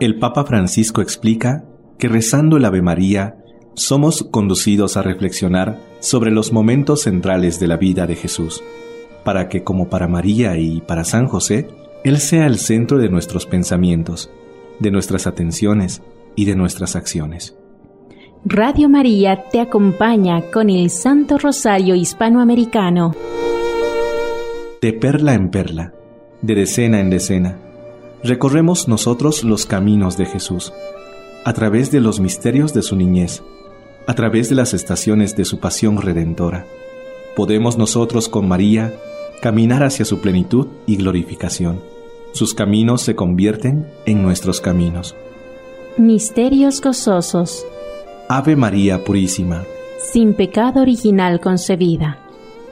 El Papa Francisco explica que rezando el Ave María somos conducidos a reflexionar sobre los momentos centrales de la vida de Jesús, para que como para María y para San José, Él sea el centro de nuestros pensamientos, de nuestras atenciones y de nuestras acciones. Radio María te acompaña con el Santo Rosario Hispanoamericano. De perla en perla, de decena en decena, recorremos nosotros los caminos de Jesús, a través de los misterios de su niñez, a través de las estaciones de su pasión redentora. Podemos nosotros con María caminar hacia su plenitud y glorificación. Sus caminos se convierten en nuestros caminos. Misterios gozosos. Ave María Purísima. Sin pecado original concebida.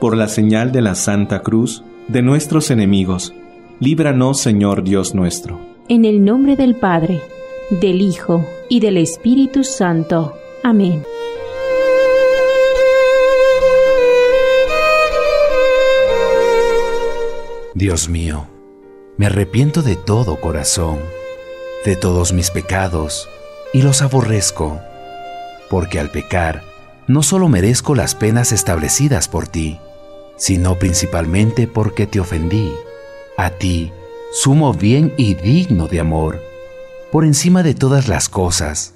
Por la señal de la Santa Cruz de nuestros enemigos, líbranos Señor Dios nuestro. En el nombre del Padre, del Hijo y del Espíritu Santo. Amén. Dios mío, me arrepiento de todo corazón, de todos mis pecados, y los aborrezco, porque al pecar no solo merezco las penas establecidas por ti, sino principalmente porque te ofendí, a ti, sumo bien y digno de amor, por encima de todas las cosas.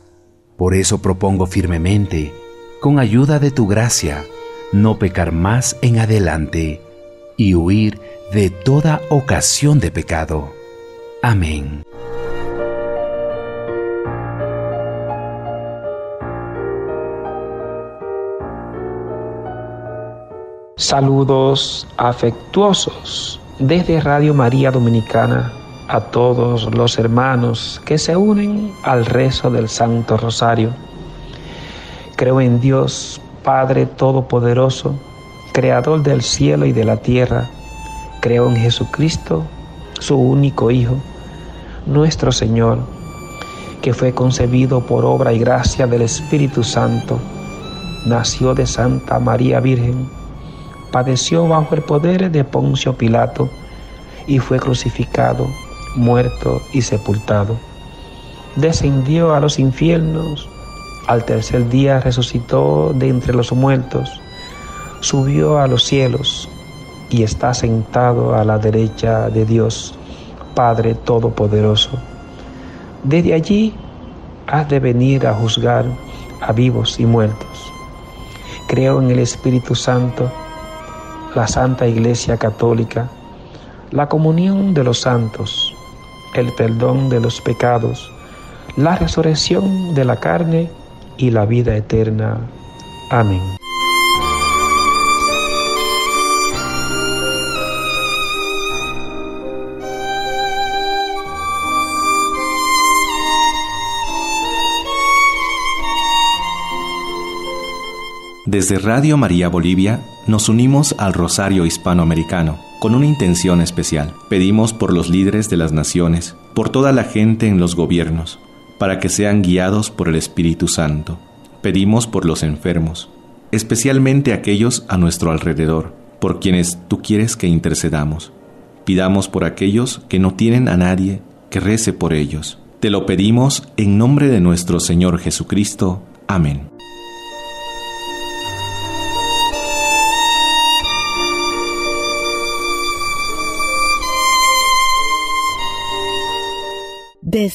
Por eso propongo firmemente, con ayuda de tu gracia, no pecar más en adelante y huir de toda ocasión de pecado. Amén. Saludos afectuosos desde Radio María Dominicana a todos los hermanos que se unen al rezo del Santo Rosario. Creo en Dios, Padre Todopoderoso, Creador del cielo y de la tierra Creo en Jesucristo, su único Hijo, nuestro Señor, que fue concebido por obra y gracia del Espíritu Santo, nació de Santa María Virgen, padeció bajo el poder de Poncio Pilato y fue crucificado, muerto y sepultado. Descendió a los infiernos, al tercer día resucitó de entre los muertos, subió a los cielos y está sentado a la derecha de Dios, Padre Todopoderoso. Desde allí has de venir a juzgar a vivos y muertos. Creo en el Espíritu Santo, la Santa Iglesia Católica, la comunión de los santos, el perdón de los pecados, la resurrección de la carne y la vida eterna. Amén. Desde Radio María Bolivia nos unimos al Rosario Hispanoamericano con una intención especial. Pedimos por los líderes de las naciones, por toda la gente en los gobiernos, para que sean guiados por el Espíritu Santo. Pedimos por los enfermos, especialmente aquellos a nuestro alrededor, por quienes tú quieres que intercedamos. Pidamos por aquellos que no tienen a nadie que rece por ellos. Te lo pedimos en nombre de nuestro Señor Jesucristo. Amén.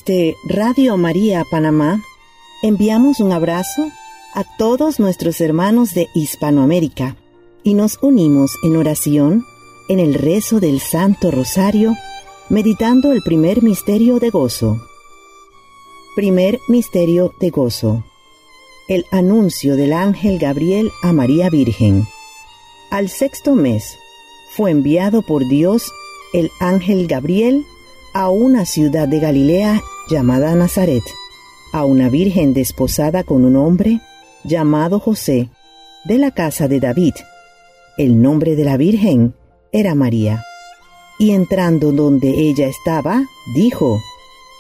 Desde Radio María Panamá, enviamos un abrazo a todos nuestros hermanos de Hispanoamérica y nos unimos en oración en el rezo del Santo Rosario, meditando el primer misterio de gozo. Primer misterio de gozo. El anuncio del ángel Gabriel a María Virgen. Al sexto mes fue enviado por Dios el ángel Gabriel a una ciudad de Galilea llamada Nazaret, a una virgen desposada con un hombre llamado José, de la casa de David. El nombre de la virgen era María. Y entrando donde ella estaba, dijo,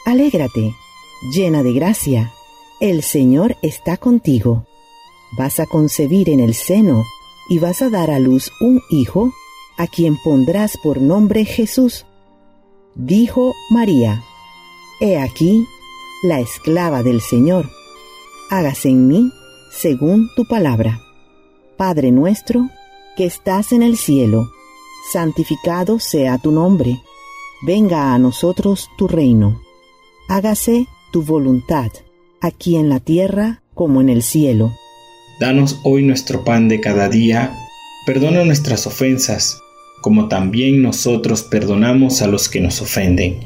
Alégrate, llena de gracia, el Señor está contigo. Vas a concebir en el seno y vas a dar a luz un hijo, a quien pondrás por nombre Jesús Dijo María, He aquí, la esclava del Señor. Hágase en mí según tu palabra. Padre nuestro, que estás en el cielo, santificado sea tu nombre. Venga a nosotros tu reino. Hágase tu voluntad, aquí en la tierra como en el cielo. Danos hoy nuestro pan de cada día. Perdona nuestras ofensas, como también nosotros perdonamos a los que nos ofenden.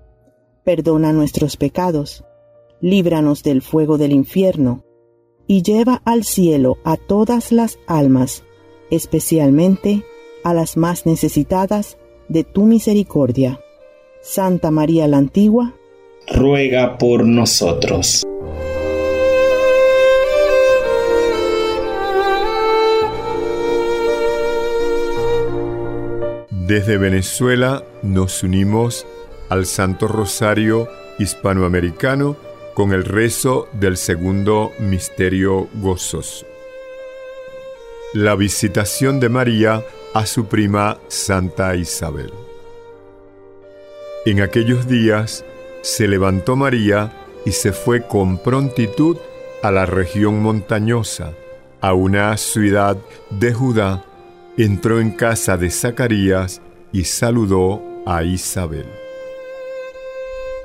perdona nuestros pecados, líbranos del fuego del infierno, y lleva al cielo a todas las almas, especialmente a las más necesitadas de tu misericordia. Santa María la Antigua, ruega por nosotros. Desde Venezuela nos unimos al Santo Rosario hispanoamericano con el rezo del segundo misterio gozoso. La visitación de María a su prima Santa Isabel. En aquellos días se levantó María y se fue con prontitud a la región montañosa, a una ciudad de Judá, entró en casa de Zacarías y saludó a Isabel.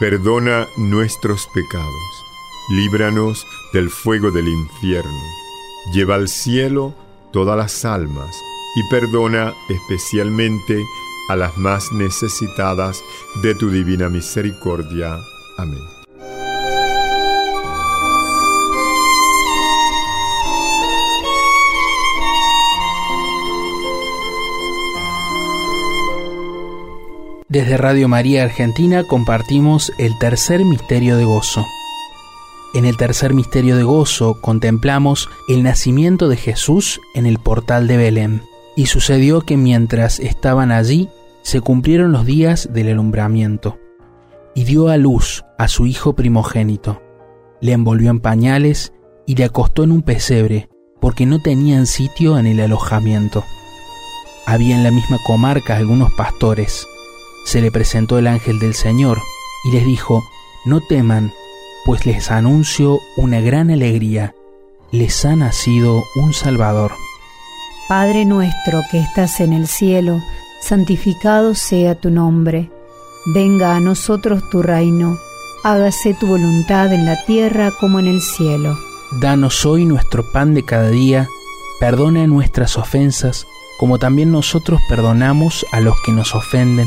perdona nuestros pecados líbranos del fuego del infierno. Lleva al cielo todas las almas y perdona especialmente a las más necesitadas de tu divina misericordia. Amén. Desde Radio María Argentina compartimos el tercer misterio de gozo. En el tercer misterio de gozo contemplamos el nacimiento de Jesús en el portal de Belén. Y sucedió que mientras estaban allí, se cumplieron los días del alumbramiento. Y dio a luz a su hijo primogénito. Le envolvió en pañales y le acostó en un pesebre, porque no tenían sitio en el alojamiento. Había en la misma comarca algunos pastores. Se le presentó el ángel del Señor y les dijo, no teman, pues les anuncio una gran alegría, les ha nacido un Salvador. Padre nuestro que estás en el cielo, santificado sea tu nombre, venga a nosotros tu reino, hágase tu voluntad en la tierra como en el cielo. Danos hoy nuestro pan de cada día, perdona nuestras ofensas, como también nosotros perdonamos a los que nos ofenden,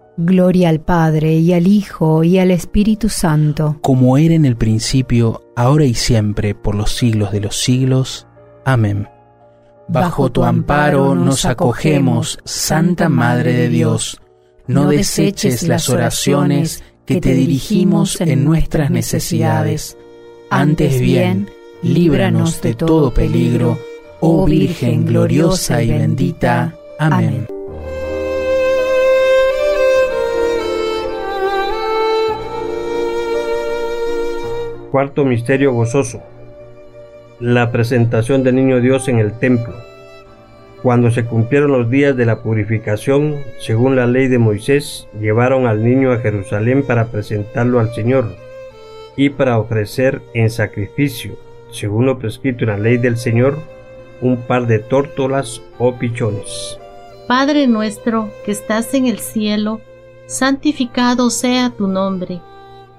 Gloria al Padre y al Hijo y al Espíritu Santo, como era en el principio, ahora y siempre, por los siglos de los siglos. Amén. Bajo tu amparo nos acogemos, Santa Madre de Dios. No deseches las oraciones que te dirigimos en nuestras necesidades. Antes bien, líbranos de todo peligro, oh Virgen gloriosa y bendita. Amén. Cuarto misterio gozoso. La presentación del Niño Dios en el templo. Cuando se cumplieron los días de la purificación, según la ley de Moisés, llevaron al niño a Jerusalén para presentarlo al Señor y para ofrecer en sacrificio, según lo prescrito en la ley del Señor, un par de tórtolas o pichones. Padre nuestro que estás en el cielo, santificado sea tu nombre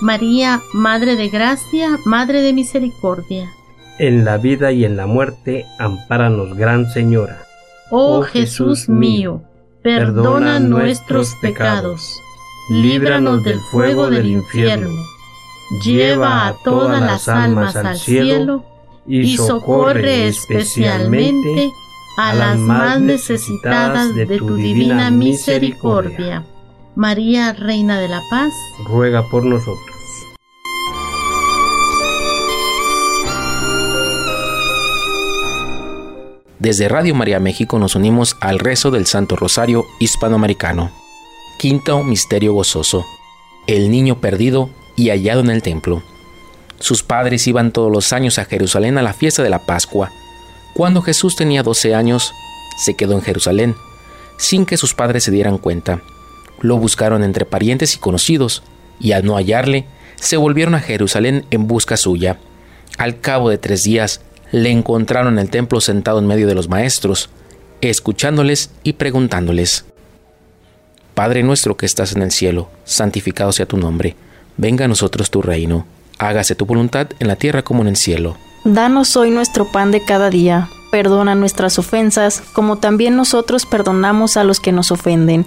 María, Madre de Gracia, Madre de Misericordia. En la vida y en la muerte, ampáranos, Gran Señora. Oh, oh Jesús mío, perdona nuestros pecados, líbranos del fuego del infierno, lleva a todas las almas al cielo y socorre especialmente a las más necesitadas de tu divina misericordia. María, Reina de la Paz, ruega por nosotros. Desde Radio María México nos unimos al rezo del Santo Rosario Hispanoamericano. Quinto Misterio Gozoso. El niño perdido y hallado en el templo. Sus padres iban todos los años a Jerusalén a la fiesta de la Pascua. Cuando Jesús tenía 12 años, se quedó en Jerusalén, sin que sus padres se dieran cuenta. Lo buscaron entre parientes y conocidos, y al no hallarle, se volvieron a Jerusalén en busca suya. Al cabo de tres días, le encontraron en el templo sentado en medio de los maestros, escuchándoles y preguntándoles. Padre nuestro que estás en el cielo, santificado sea tu nombre, venga a nosotros tu reino hágase tu voluntad en la tierra como en el cielo. Danos hoy nuestro pan de cada día, perdona nuestras ofensas, como también nosotros perdonamos a los que nos ofenden.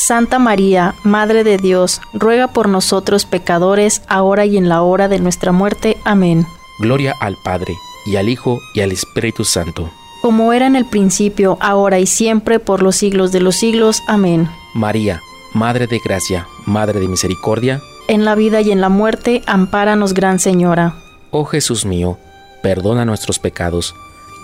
Santa María, Madre de Dios, ruega por nosotros pecadores, ahora y en la hora de nuestra muerte. Amén. Gloria al Padre, y al Hijo, y al Espíritu Santo. Como era en el principio, ahora y siempre, por los siglos de los siglos. Amén. María, Madre de Gracia, Madre de Misericordia, en la vida y en la muerte, ampáranos, Gran Señora. Oh Jesús mío, perdona nuestros pecados,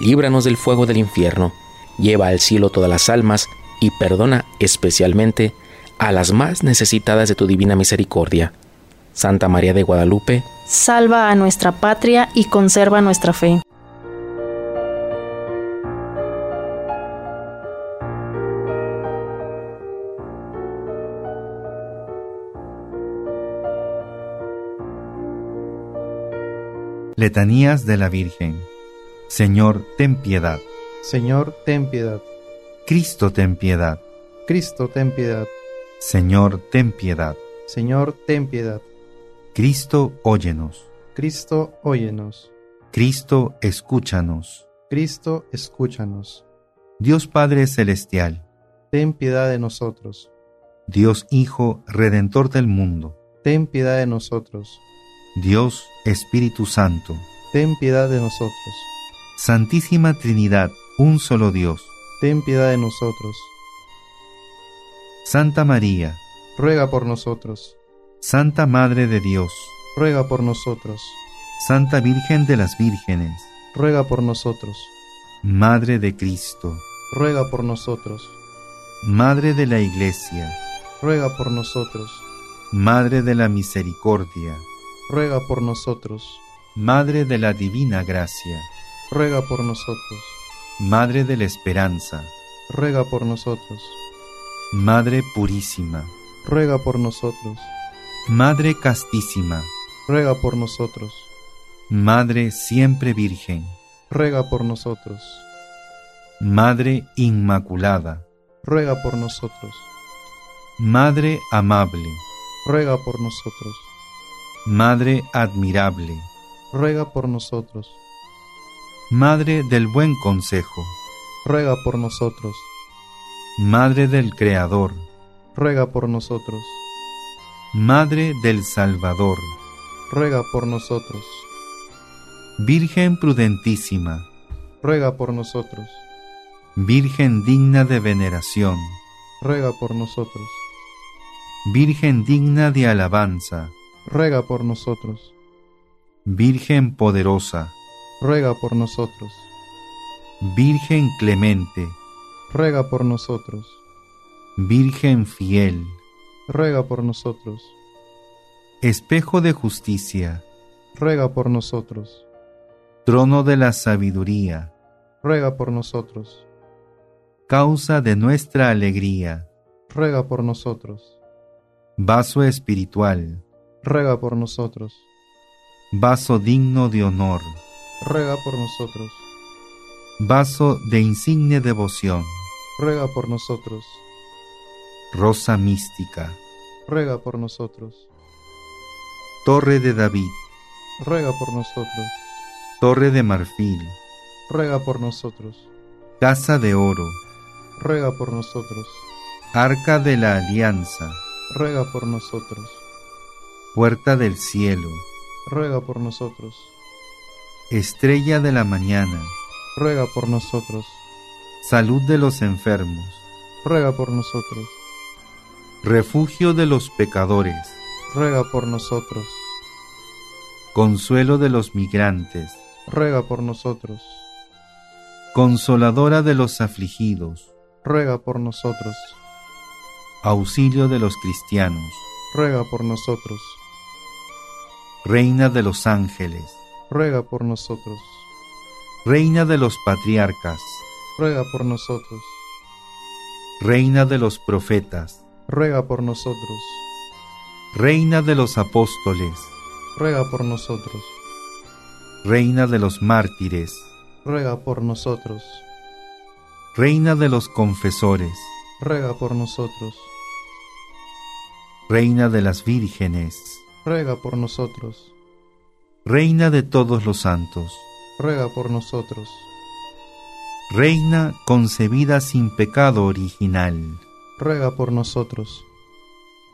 líbranos del fuego del infierno, lleva al cielo todas las almas y perdona especialmente a las más necesitadas de tu divina misericordia. Santa María de Guadalupe, salva a nuestra patria y conserva nuestra fe. Letanías de la Virgen. Señor, ten piedad. Señor, ten piedad. Cristo, ten piedad. Cristo, ten piedad. Señor, ten piedad. Señor, ten piedad. Cristo, óyenos. Cristo, óyenos. Cristo, escúchanos. Cristo, escúchanos. Dios Padre Celestial, ten piedad de nosotros. Dios Hijo, Redentor del mundo, ten piedad de nosotros. Dios Espíritu Santo, ten piedad de nosotros. Santísima Trinidad, un solo Dios, ten piedad de nosotros. Santa María, ruega por nosotros. Santa Madre de Dios, ruega por nosotros. Santa Virgen de las Vírgenes, ruega por nosotros. Madre de Cristo, ruega por nosotros. Madre de la Iglesia, ruega por nosotros. Madre de la Misericordia, ruega por nosotros. Madre de la Divina Gracia, ruega por nosotros. Madre de la Esperanza, ruega por nosotros. Madre Purísima, ruega por nosotros. Madre Castísima, ruega por nosotros. Madre Siempre Virgen, ruega por nosotros. Madre Inmaculada, ruega por nosotros. Madre Amable, ruega por nosotros. Madre Admirable, ruega por nosotros. Madre del Buen Consejo, ruega por nosotros. Madre del Creador, ruega por nosotros. Madre del Salvador, ruega por nosotros. Virgen prudentísima, ruega por nosotros. Virgen digna de veneración, ruega por nosotros. Virgen digna de alabanza, ruega por nosotros. Virgen poderosa, ruega por nosotros. Virgen clemente, ruega por nosotros. Virgen fiel, ruega por nosotros. Espejo de justicia, ruega por nosotros. Trono de la sabiduría, ruega por nosotros. Causa de nuestra alegría, ruega por nosotros. Vaso espiritual, ruega por nosotros. Vaso digno de honor, ruega por nosotros. Vaso de insigne devoción, ruega por nosotros. Rosa mística, ruega por nosotros. Torre de David, ruega por nosotros. Torre de marfil, ruega por nosotros. Casa de oro, ruega por nosotros. Arca de la Alianza, ruega por nosotros. Puerta del cielo, ruega por nosotros. Estrella de la mañana, ruega por nosotros. Salud de los enfermos, ruega por nosotros. Refugio de los pecadores, ruega por nosotros. Consuelo de los migrantes, ruega por nosotros. Consoladora de los afligidos, ruega por nosotros. Auxilio de los cristianos, ruega por nosotros. Reina de los ángeles, ruega por nosotros. Reina de los patriarcas, ruega por nosotros. Reina de los profetas, ruega por nosotros. Reina de los apóstoles, ruega por nosotros. Reina de los mártires, ruega por nosotros. Reina de los confesores, ruega por nosotros. Reina de las vírgenes, ruega por nosotros. Reina de todos los santos, ruega por nosotros. Reina concebida sin pecado original, ruega por nosotros.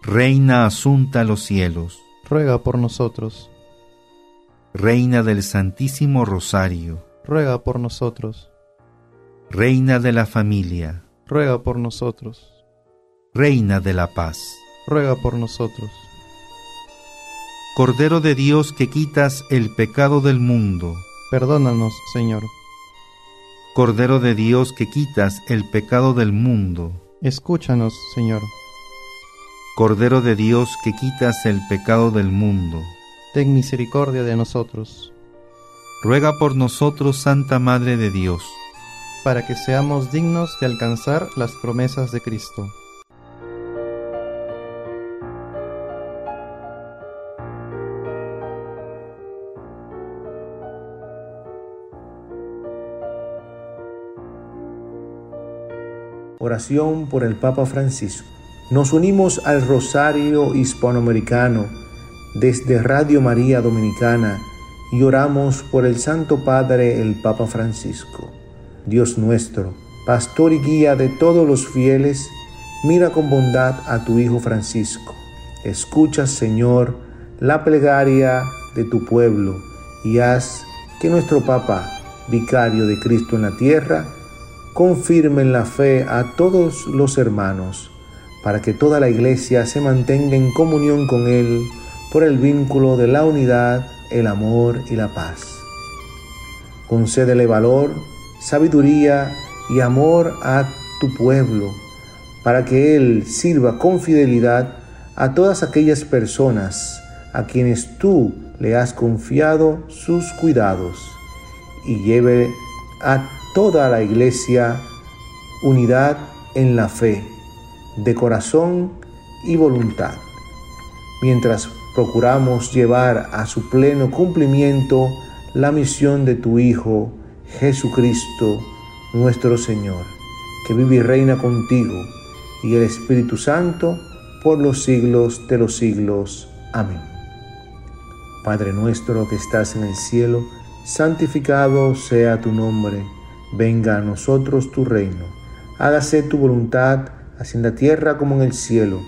Reina asunta a los cielos, ruega por nosotros. Reina del Santísimo Rosario, ruega por nosotros. Reina de la familia, ruega por nosotros. Reina de la paz, ruega por nosotros. Cordero de Dios que quitas el pecado del mundo, perdónanos, Señor. Cordero de Dios que quitas el pecado del mundo, escúchanos, Señor. Cordero de Dios que quitas el pecado del mundo, ten misericordia de nosotros. Ruega por nosotros, Santa Madre de Dios, para que seamos dignos de alcanzar las promesas de Cristo. Oración por el Papa Francisco. Nos unimos al Rosario Hispanoamericano desde Radio María Dominicana y oramos por el Santo Padre, el Papa Francisco. Dios nuestro, pastor y guía de todos los fieles, mira con bondad a tu Hijo Francisco. Escucha, Señor, la plegaria de tu pueblo y haz que nuestro Papa, vicario de Cristo en la tierra, confirme en la fe a todos los hermanos, para que toda la iglesia se mantenga en comunión con Él por el vínculo de la unidad, el amor y la paz. Concédele valor, sabiduría y amor a tu pueblo, para que Él sirva con fidelidad a todas aquellas personas a quienes tú le has confiado sus cuidados y lleve a toda la iglesia unidad en la fe, de corazón y voluntad, mientras procuramos llevar a su pleno cumplimiento la misión de tu Hijo, Jesucristo, nuestro Señor, que vive y reina contigo, y el Espíritu Santo, por los siglos de los siglos. Amén. Padre nuestro que estás en el cielo, santificado sea tu nombre, venga a nosotros tu reino, hágase tu voluntad, así en la tierra como en el cielo.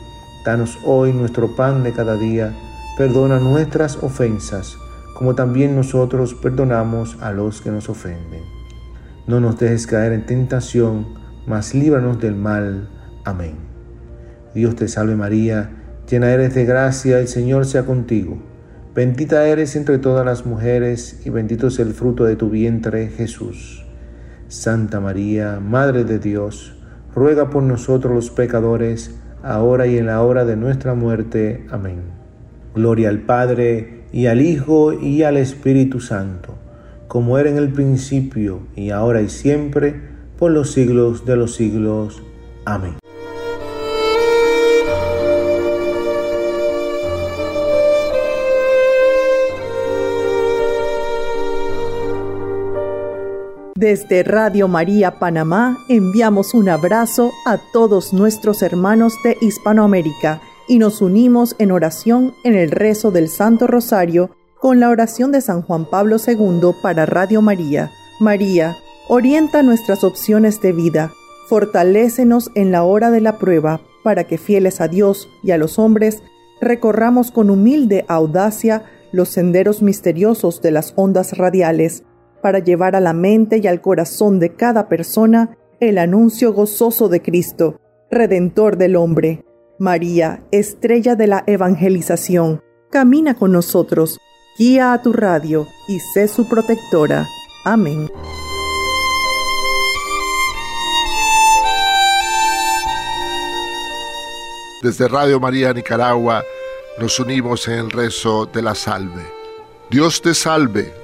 Danos hoy nuestro pan de cada día, perdona nuestras ofensas, como también nosotros perdonamos a los que nos ofenden. No nos dejes caer en tentación, mas líbranos del mal. Amén. Dios te salve María, llena eres de gracia, el Señor sea contigo. Bendita eres entre todas las mujeres y bendito es el fruto de tu vientre, Jesús. Santa María, Madre de Dios, ruega por nosotros los pecadores, ahora y en la hora de nuestra muerte. Amén. Gloria al Padre, y al Hijo, y al Espíritu Santo, como era en el principio, y ahora y siempre, por los siglos de los siglos. Amén. Desde Radio María Panamá enviamos un abrazo a todos nuestros hermanos de Hispanoamérica y nos unimos en oración en el rezo del Santo Rosario con la oración de San Juan Pablo II para Radio María. María, orienta nuestras opciones de vida, fortalécenos en la hora de la prueba, para que fieles a Dios y a los hombres, recorramos con humilde audacia los senderos misteriosos de las ondas radiales para llevar a la mente y al corazón de cada persona el anuncio gozoso de Cristo, Redentor del hombre. María, estrella de la evangelización, camina con nosotros, guía a tu radio y sé su protectora. Amén. Desde Radio María Nicaragua nos unimos en el rezo de la salve. Dios te salve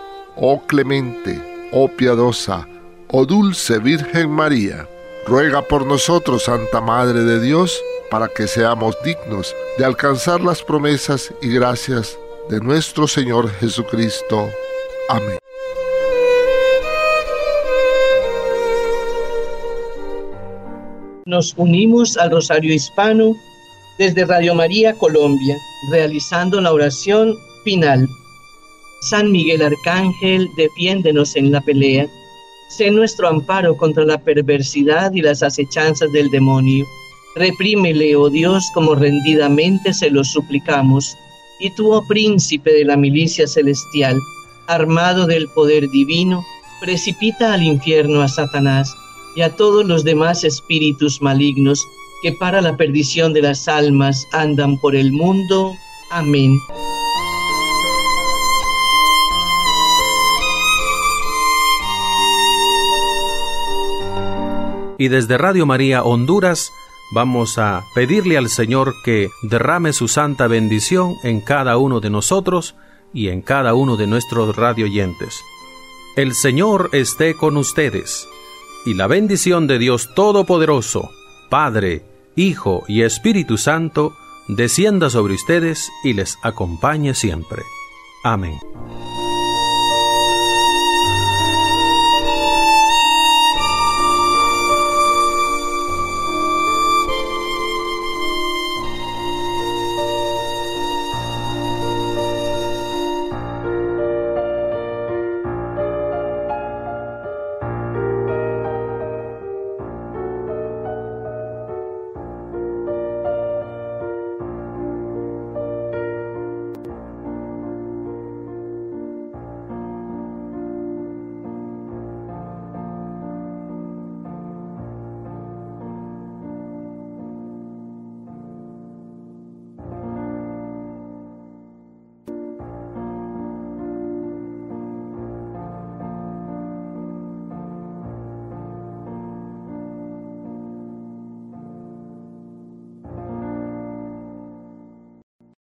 oh clemente, oh piadosa, oh dulce Virgen María, ruega por nosotros, Santa Madre de Dios, para que seamos dignos de alcanzar las promesas y gracias de nuestro Señor Jesucristo. Amén. Nos unimos al Rosario Hispano desde Radio María Colombia, realizando la oración final. San Miguel Arcángel, defiéndenos en la pelea. Sé nuestro amparo contra la perversidad y las acechanzas del demonio. Reprímele, oh Dios, como rendidamente se lo suplicamos. Y tú, oh príncipe de la milicia celestial, armado del poder divino, precipita al infierno a Satanás y a todos los demás espíritus malignos que para la perdición de las almas andan por el mundo. Amén. Y desde Radio María Honduras vamos a pedirle al Señor que derrame su santa bendición en cada uno de nosotros y en cada uno de nuestros radioyentes. El Señor esté con ustedes, y la bendición de Dios Todopoderoso, Padre, Hijo y Espíritu Santo, descienda sobre ustedes y les acompañe siempre. Amén.